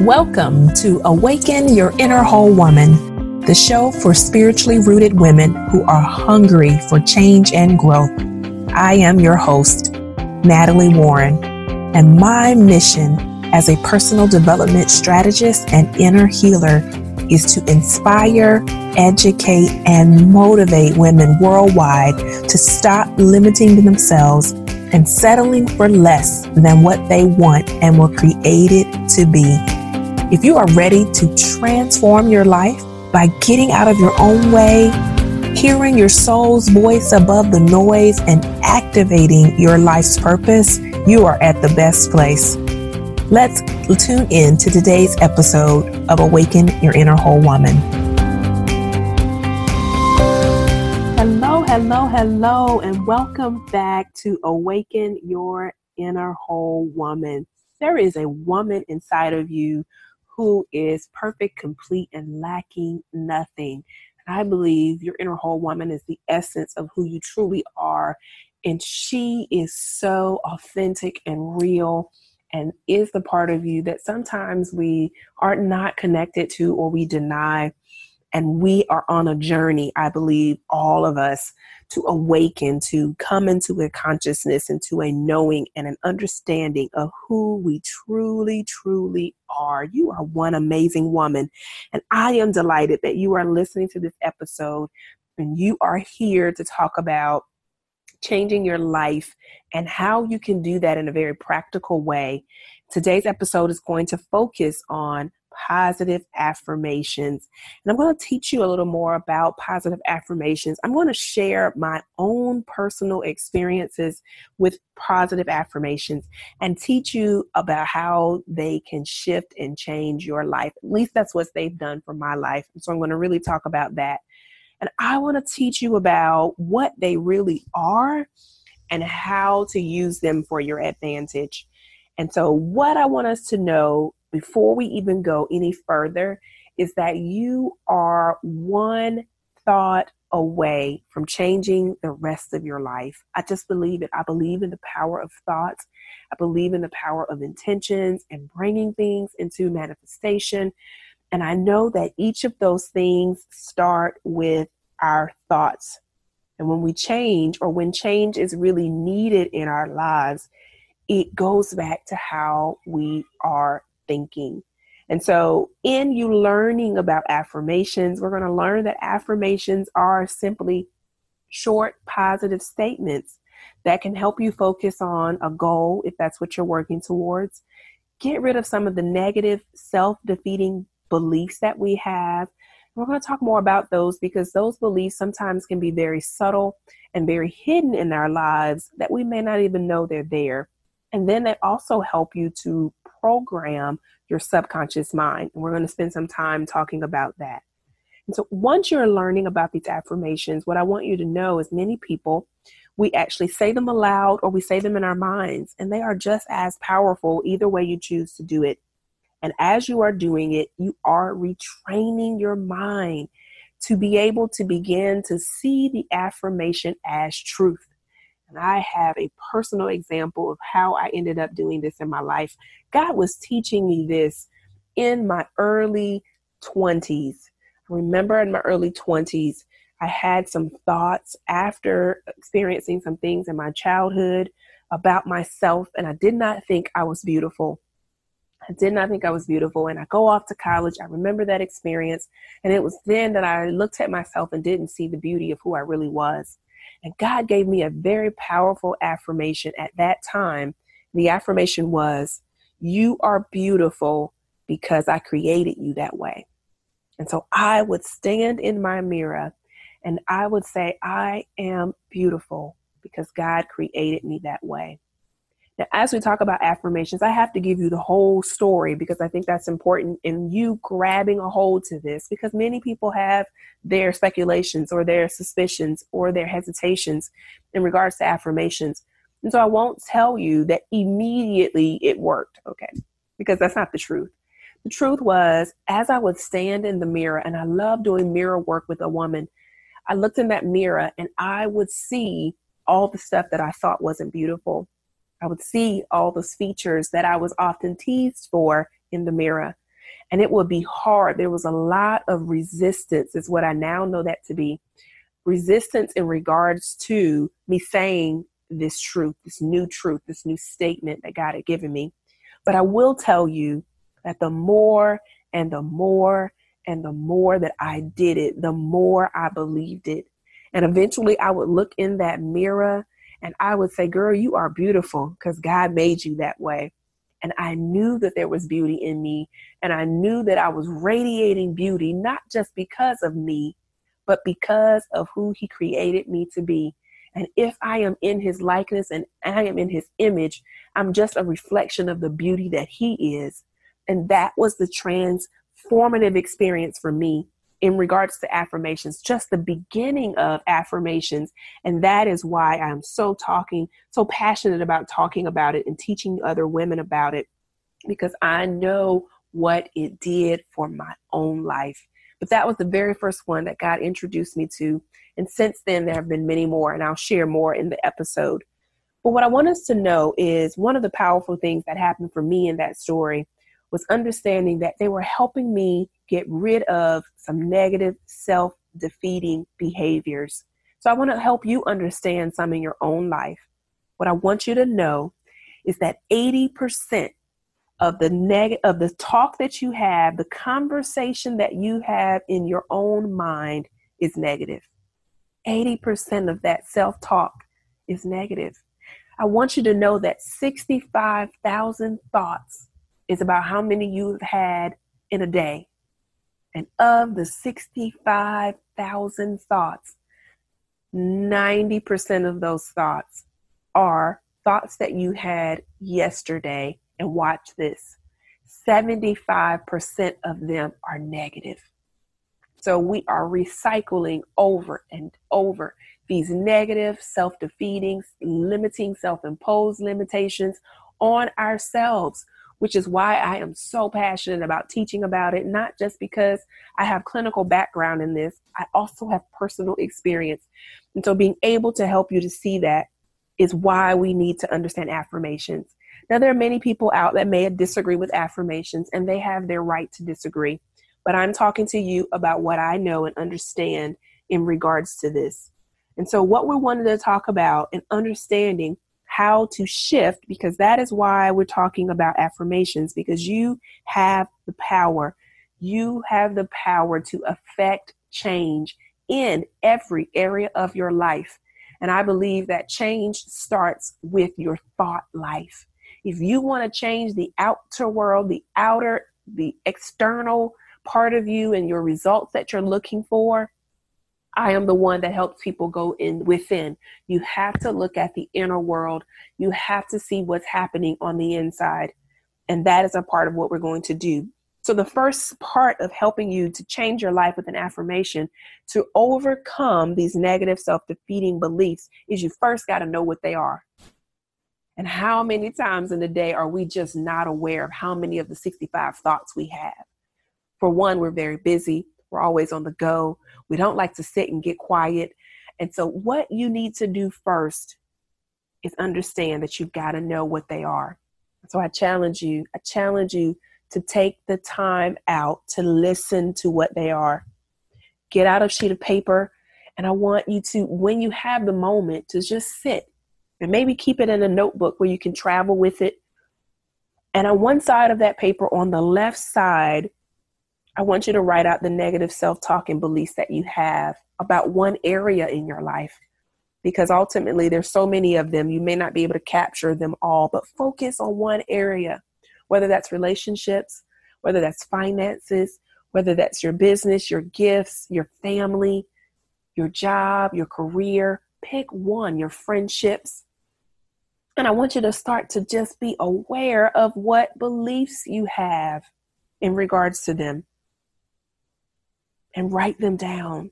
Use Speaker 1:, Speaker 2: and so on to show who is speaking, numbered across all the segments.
Speaker 1: Welcome to Awaken Your Inner Whole Woman, the show for spiritually rooted women who are hungry for change and growth. I am your host, Natalie Warren, and my mission as a personal development strategist and inner healer is to inspire, educate, and motivate women worldwide to stop limiting themselves and settling for less than what they want and were created to be. If you are ready to transform your life by getting out of your own way, hearing your soul's voice above the noise, and activating your life's purpose, you are at the best place. Let's tune in to today's episode of Awaken Your Inner Whole Woman. Hello, hello, hello, and welcome back to Awaken Your Inner Whole Woman. There is a woman inside of you who is perfect, complete, and lacking nothing. I believe your inner whole woman is the essence of who you truly are. And she is so authentic and real and is the part of you that sometimes we are not connected to or we deny. And we are on a journey, I believe, all of us, to awaken, to come into a consciousness, into a knowing and an understanding of who we truly, truly are. You are one amazing woman. And I am delighted that you are listening to this episode and you are here to talk about changing your life and how you can do that in a very practical way. Today's episode is going to focus on positive affirmations. And I'm going to teach you a little more about positive affirmations. I'm going to share my own personal experiences with positive affirmations and teach you about how they can shift and change your life. At least that's what they've done for my life. So I'm going to really talk about that. And I want to teach you about what they really are and how to use them for your advantage. And so, what I want us to know before we even go any further is that you are one thought away from changing the rest of your life. I just believe it. I believe in the power of thoughts. I believe in the power of intentions and bringing things into manifestation. And I know that each of those things start with our thoughts. And when we change, or when change is really needed in our lives, it goes back to how we are thinking. And so, in you learning about affirmations, we're going to learn that affirmations are simply short, positive statements that can help you focus on a goal if that's what you're working towards. Get rid of some of the negative, self defeating beliefs that we have. We're going to talk more about those because those beliefs sometimes can be very subtle and very hidden in our lives that we may not even know they're there. And then they also help you to program your subconscious mind. And we're going to spend some time talking about that. And so once you're learning about these affirmations, what I want you to know is many people, we actually say them aloud or we say them in our minds, and they are just as powerful either way you choose to do it. And as you are doing it, you are retraining your mind to be able to begin to see the affirmation as truth. And I have a personal example of how I ended up doing this in my life. God was teaching me this in my early 20s. I remember in my early 20s, I had some thoughts after experiencing some things in my childhood about myself, and I did not think I was beautiful. I did not think I was beautiful. And I go off to college. I remember that experience. And it was then that I looked at myself and didn't see the beauty of who I really was. And God gave me a very powerful affirmation at that time. The affirmation was, You are beautiful because I created you that way. And so I would stand in my mirror and I would say, I am beautiful because God created me that way. Now, as we talk about affirmations, I have to give you the whole story because I think that's important in you grabbing a hold to this because many people have their speculations or their suspicions or their hesitations in regards to affirmations. And so I won't tell you that immediately it worked, okay? Because that's not the truth. The truth was, as I would stand in the mirror, and I love doing mirror work with a woman, I looked in that mirror and I would see all the stuff that I thought wasn't beautiful I would see all those features that I was often teased for in the mirror. And it would be hard. There was a lot of resistance, is what I now know that to be. Resistance in regards to me saying this truth, this new truth, this new statement that God had given me. But I will tell you that the more and the more and the more that I did it, the more I believed it. And eventually I would look in that mirror and I would say, Girl, you are beautiful because God made you that way. And I knew that there was beauty in me. And I knew that I was radiating beauty, not just because of me, but because of who He created me to be. And if I am in His likeness and I am in His image, I'm just a reflection of the beauty that He is. And that was the transformative experience for me in regards to affirmations, just the beginning of affirmations. And that is why I'm so talking, so passionate about talking about it and teaching other women about it, because I know what it did for my own life. But that was the very first one that God introduced me to. And since then, there have been many more, and I'll share more in the episode. But what I want us to know is one of the powerful things that happened for me in that story was understanding that they were helping me get rid of some negative self defeating behaviors. So I want to help you understand some in your own life. What I want you to know is that 80% of the neg- of the talk that you have, the conversation that you have in your own mind is negative. 80% of that self-talk is negative. I want you to know that 65,000 thoughts is about how many you've had in a day. And of the 65,000 thoughts, 90% of those thoughts are thoughts that you had yesterday. And watch this 75% of them are negative. So we are recycling over and over these negative, self defeating, limiting, self imposed limitations on ourselves which is why I am so passionate about teaching about it, not just because I have clinical background in this, I also have personal experience. And so being able to help you to see that is why we need to understand affirmations. Now, there are many people out that may disagree with affirmations, and they have their right to disagree. But I'm talking to you about what I know and understand in regards to this. And so, what we wanted to talk about and understanding how to shift because that is why we're talking about affirmations because you have the power. You have the power to affect change in every area of your life. And I believe that change starts with your thought life. If you want to change the outer world, the outer, the external part of you and your results that you're looking for, I am the one that helps people go in within. You have to look at the inner world. You have to see what's happening on the inside. And that is a part of what we're going to do. So, the first part of helping you to change your life with an affirmation to overcome these negative self defeating beliefs is you first got to know what they are. And how many times in the day are we just not aware of how many of the 65 thoughts we have? For one, we're very busy, we're always on the go. We don't like to sit and get quiet. And so, what you need to do first is understand that you've got to know what they are. So, I challenge you, I challenge you to take the time out to listen to what they are. Get out a sheet of paper, and I want you to, when you have the moment, to just sit and maybe keep it in a notebook where you can travel with it. And on one side of that paper, on the left side, I want you to write out the negative self talk and beliefs that you have about one area in your life because ultimately there's so many of them you may not be able to capture them all but focus on one area whether that's relationships whether that's finances whether that's your business your gifts your family your job your career. Pick one your friendships. And i want you to start to just be aware of what beliefs you have in regards to them and write them down.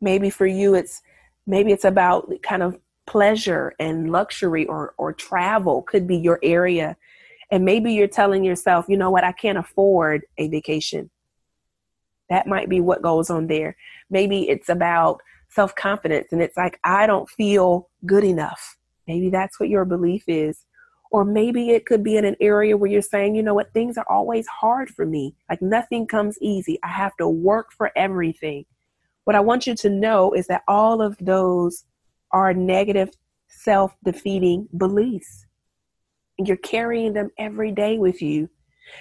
Speaker 1: Maybe for you it's maybe it's about kind of pleasure and luxury or or travel could be your area. And maybe you're telling yourself, you know what, I can't afford a vacation. That might be what goes on there. Maybe it's about self confidence and it's like, I don't feel good enough. Maybe that's what your belief is. Or maybe it could be in an area where you're saying, you know what, things are always hard for me. Like nothing comes easy. I have to work for everything. What I want you to know is that all of those are negative self defeating beliefs. And you're carrying them every day with you.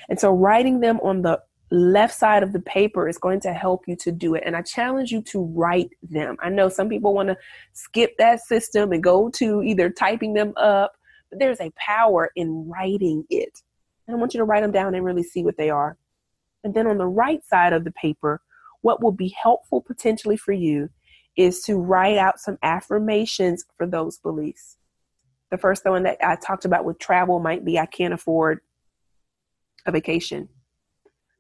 Speaker 1: And so writing them on the left side of the paper is going to help you to do it. And I challenge you to write them. I know some people want to skip that system and go to either typing them up there's a power in writing it. And I want you to write them down and really see what they are. And then on the right side of the paper, what will be helpful potentially for you is to write out some affirmations for those beliefs. The first one that I talked about with travel might be I can't afford a vacation.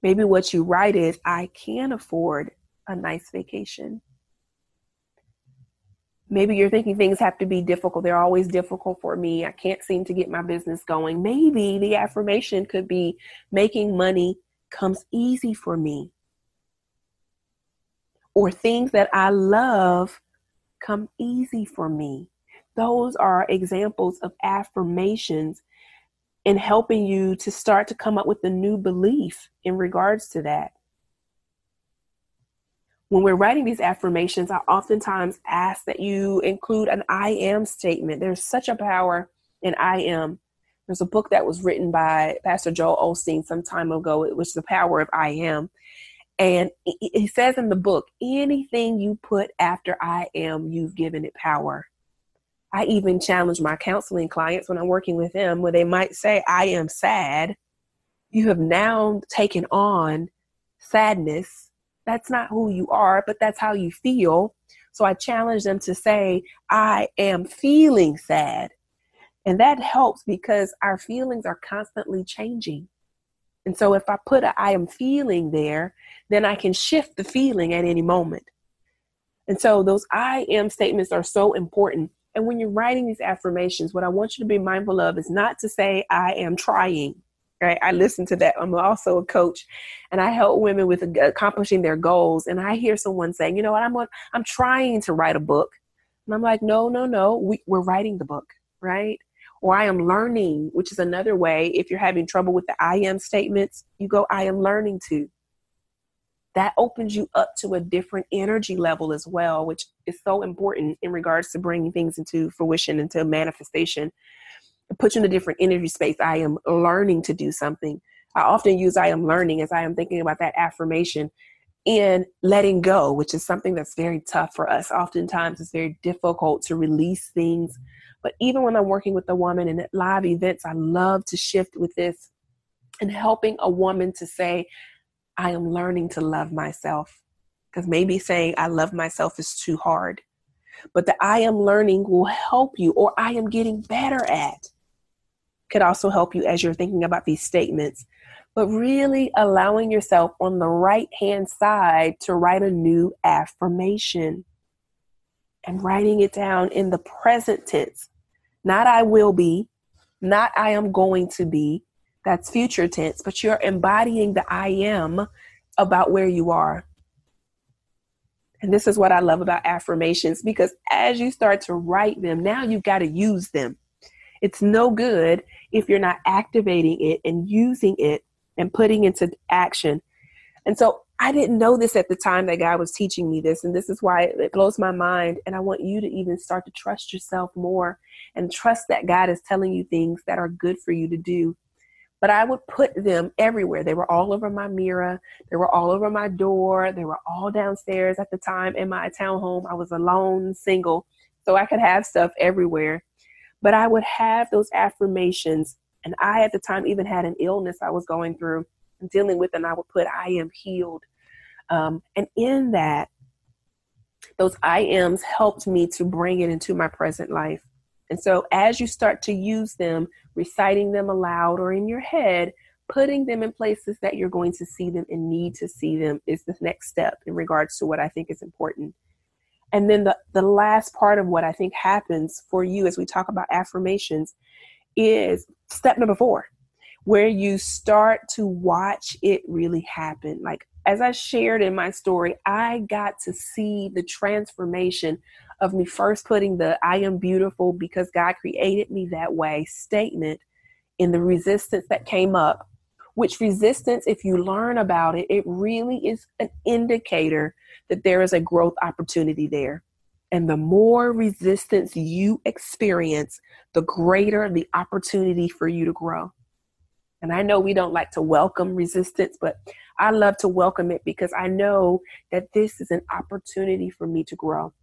Speaker 1: Maybe what you write is I can afford a nice vacation. Maybe you're thinking things have to be difficult. They're always difficult for me. I can't seem to get my business going. Maybe the affirmation could be making money comes easy for me. Or things that I love come easy for me. Those are examples of affirmations in helping you to start to come up with a new belief in regards to that when we're writing these affirmations, I oftentimes ask that you include an I am statement. There's such a power in I am. There's a book that was written by Pastor Joel Osteen some time ago. It was The Power of I Am. And he says in the book, anything you put after I am, you've given it power. I even challenge my counseling clients when I'm working with them where they might say, I am sad. You have now taken on sadness that's not who you are, but that's how you feel. So I challenge them to say, I am feeling sad. And that helps because our feelings are constantly changing. And so if I put a I am feeling there, then I can shift the feeling at any moment. And so those I am statements are so important. And when you're writing these affirmations, what I want you to be mindful of is not to say, I am trying right? I listen to that. I'm also a coach, and I help women with accomplishing their goals. And I hear someone saying, "You know what? I'm I'm trying to write a book," and I'm like, "No, no, no. We, we're writing the book, right?" Or I am learning, which is another way. If you're having trouble with the I am statements, you go, "I am learning to." That opens you up to a different energy level as well, which is so important in regards to bringing things into fruition, into manifestation put you in a different energy space. I am learning to do something. I often use I am learning as I am thinking about that affirmation and letting go, which is something that's very tough for us. Oftentimes, it's very difficult to release things. But even when I'm working with a woman in live events, I love to shift with this and helping a woman to say, I am learning to love myself. Because maybe saying I love myself is too hard. But the I am learning will help you, or I am getting better at could also help you as you're thinking about these statements. But really allowing yourself on the right hand side to write a new affirmation and writing it down in the present tense. Not I will be, not I am going to be. That's future tense, but you're embodying the I am about where you are. And this is what I love about affirmations because as you start to write them, now you've got to use them. It's no good if you're not activating it and using it and putting into action. And so I didn't know this at the time that God was teaching me this. And this is why it blows my mind. And I want you to even start to trust yourself more and trust that God is telling you things that are good for you to do. But I would put them everywhere. They were all over my mirror. They were all over my door. They were all downstairs at the time in my townhome. I was alone, single. So I could have stuff everywhere. But I would have those affirmations. And I, at the time, even had an illness I was going through and dealing with, and I would put, I am healed. Um, and in that, those I ams helped me to bring it into my present life. And so, as you start to use them, reciting them aloud or in your head, putting them in places that you're going to see them and need to see them is the next step in regards to what I think is important. And then the, the last part of what I think happens for you as we talk about affirmations is step number four, where you start to watch it really happen. Like, as I shared in my story, I got to see the transformation of me first putting the I am beautiful because God created me that way statement in the resistance that came up, which resistance, if you learn about it, it really is an indicator that there is a growth opportunity there. And the more resistance you experience, the greater the opportunity for you to grow. And I know we don't like to welcome resistance, but I love to welcome it because I know that this is an opportunity for me to grow.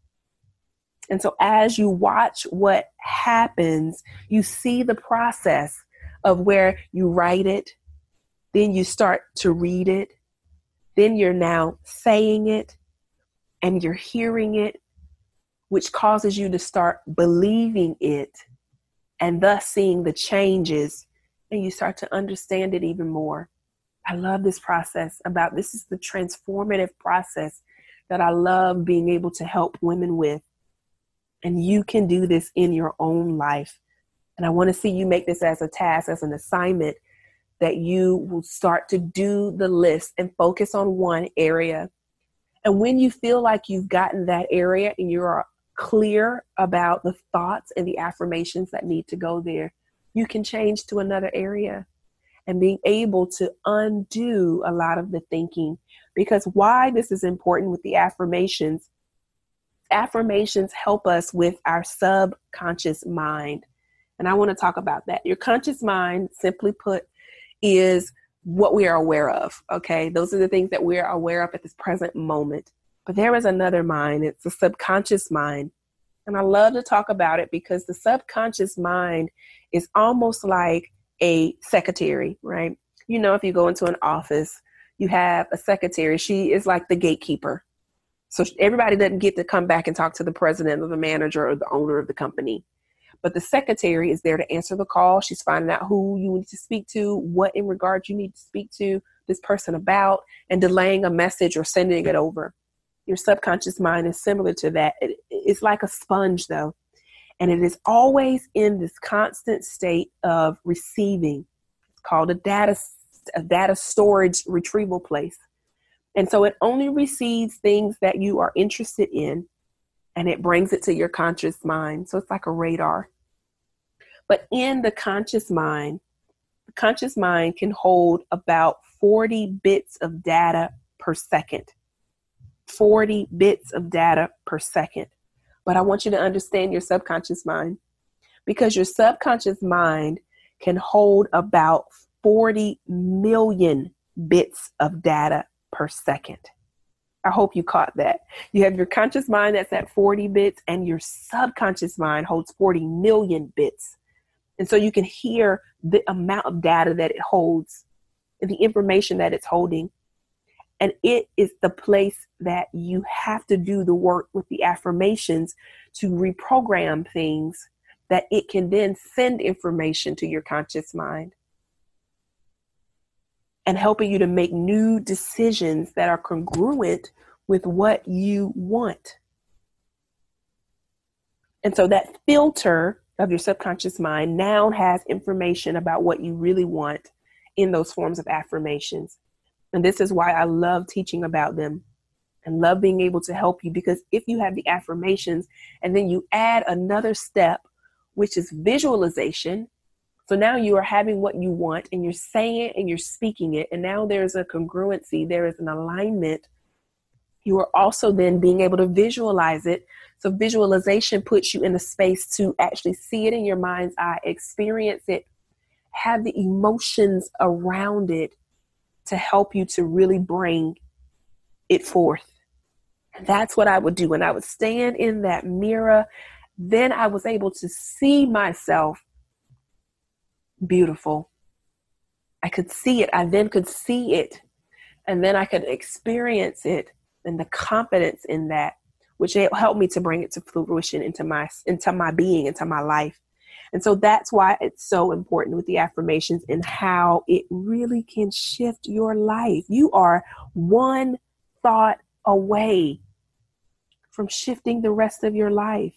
Speaker 1: And so as you watch what happens, you see the process of where you write it, then you start to read it, then you're now saying it, and you're hearing it, which causes you to start believing it and thus seeing the changes, and you start to understand it even more. I love this process about this is the transformative process that I love being able to help women with. And you can do this in your own life. And I want to see you make this as a task, as an assignment that you will start to do the list and focus on one area. And when you feel like you've gotten that area and you're clear about the thoughts and the affirmations that need to go there, you can change to another area and being able to undo a lot of the thinking. Because why this is important with the affirmations, affirmations help us with our subconscious mind. And I want to talk about that. Your conscious mind, simply put, is what we are aware of. Okay. Those are the things that we're aware of at this present moment. But there is another mind, it's the subconscious mind. And I love to talk about it because the subconscious mind is almost like a secretary, right? You know, if you go into an office, you have a secretary. She is like the gatekeeper. So everybody doesn't get to come back and talk to the president or the manager or the owner of the company. But the secretary is there to answer the call. She's finding out who you need to speak to, what in regard you need to speak to this person about, and delaying a message or sending it over. Your subconscious mind is similar to that. it's like a sponge, though and it is always in this constant state of receiving. It's called a data a data storage retrieval place. And so it only receives things that you are interested in and it brings it to your conscious mind. So it's like a radar. But in the conscious mind, the conscious mind can hold about 40 bits of data per second. 40 bits of data per second. But I want you to understand your subconscious mind because your subconscious mind can hold about 40 million bits of data per second. I hope you caught that. You have your conscious mind that's at 40 bits, and your subconscious mind holds 40 million bits. And so you can hear the amount of data that it holds and the information that it's holding. And it is the place that you have to do the work with the affirmations to reprogram things that it can then send information to your conscious mind and helping you to make new decisions that are congruent with what you want. And so that filter of your subconscious mind now has information about what you really want in those forms of affirmations. And this is why I love teaching about them and love being able to help you because if you have the affirmations and then you add another step, which is visualization. So now you are having what you want and you're saying it and you're speaking it. And now there's a congruency, there is an alignment. You are also then being able to visualize it. So visualization puts you in a space to actually see it in your mind's eye, experience it, have the emotions around it to help you to really bring it forth. And that's what I would do. When I would stand in that mirror, then I was able to see myself beautiful. I could see it. I then could see it. And then I could experience it and the confidence in that, which helped me to bring it to fruition into my into my being, into my life. And so that's why it's so important with the affirmations and how it really can shift your life. You are one thought away from shifting the rest of your life.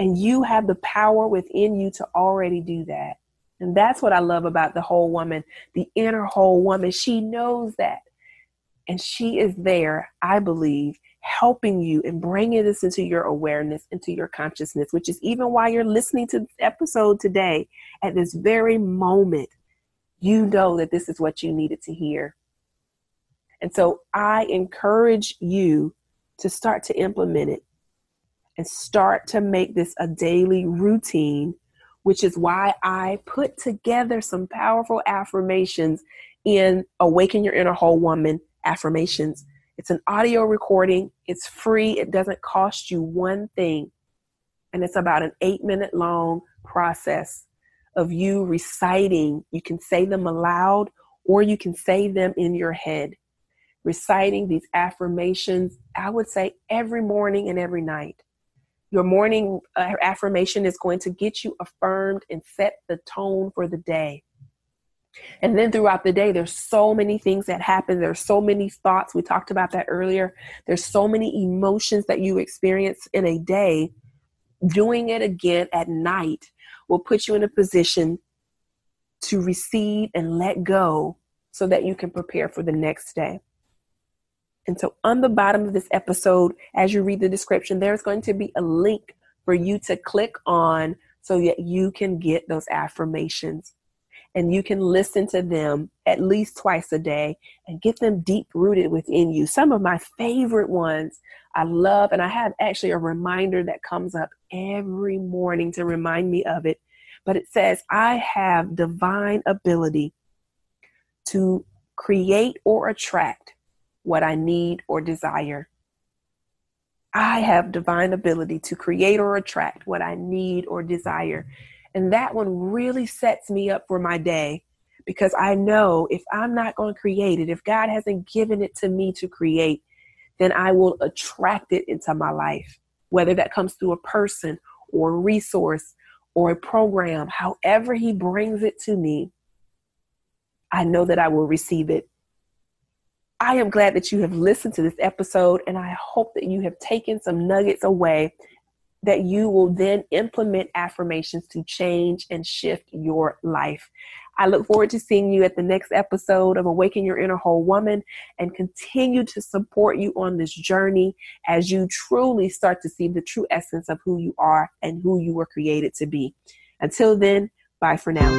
Speaker 1: And you have the power within you to already do that. And that's what I love about the whole woman, the inner whole woman. She knows that. And she is there, I believe, helping you and bringing this into your awareness, into your consciousness, which is even why you're listening to this episode today at this very moment. You know that this is what you needed to hear. And so I encourage you to start to implement it and start to make this a daily routine, which is why I put together some powerful affirmations in Awaken Your Inner Whole Woman affirmations. It's an audio recording, it's free, it doesn't cost you one thing. And it's about an eight minute long process of you reciting. You can say them aloud or you can say them in your head. Reciting these affirmations, I would say every morning and every night. Your morning uh, affirmation is going to get you affirmed and set the tone for the day. And then throughout the day, there's so many things that happen. There's so many thoughts. We talked about that earlier. There's so many emotions that you experience in a day. Doing it again at night will put you in a position to receive and let go so that you can prepare for the next day. And so, on the bottom of this episode, as you read the description, there's going to be a link for you to click on so that you can get those affirmations and you can listen to them at least twice a day and get them deep rooted within you. Some of my favorite ones I love, and I have actually a reminder that comes up every morning to remind me of it. But it says, I have divine ability to create or attract what I need or desire. I have divine ability to create or attract what I need or desire. And that one really sets me up for my day because I know if I'm not going to create it, if God hasn't given it to me to create, then I will attract it into my life, whether that comes through a person or a resource or a program, however He brings it to me, I know that I will receive it. I am glad that you have listened to this episode, and I hope that you have taken some nuggets away that you will then implement affirmations to change and shift your life. I look forward to seeing you at the next episode of Awaken Your Inner Whole Woman and continue to support you on this journey as you truly start to see the true essence of who you are and who you were created to be. Until then, bye for now.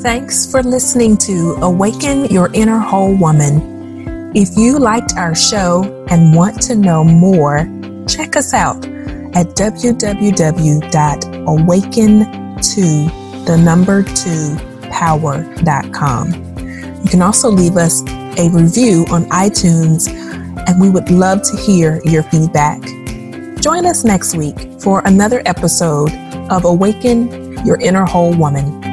Speaker 1: Thanks for listening to Awaken Your Inner Whole Woman. If you liked our show and want to know more, check us out at www.awaken2 the number 2 power.com. You can also leave us a review on iTunes and we would love to hear your feedback. Join us next week for another episode of Awaken Your Inner Whole Woman.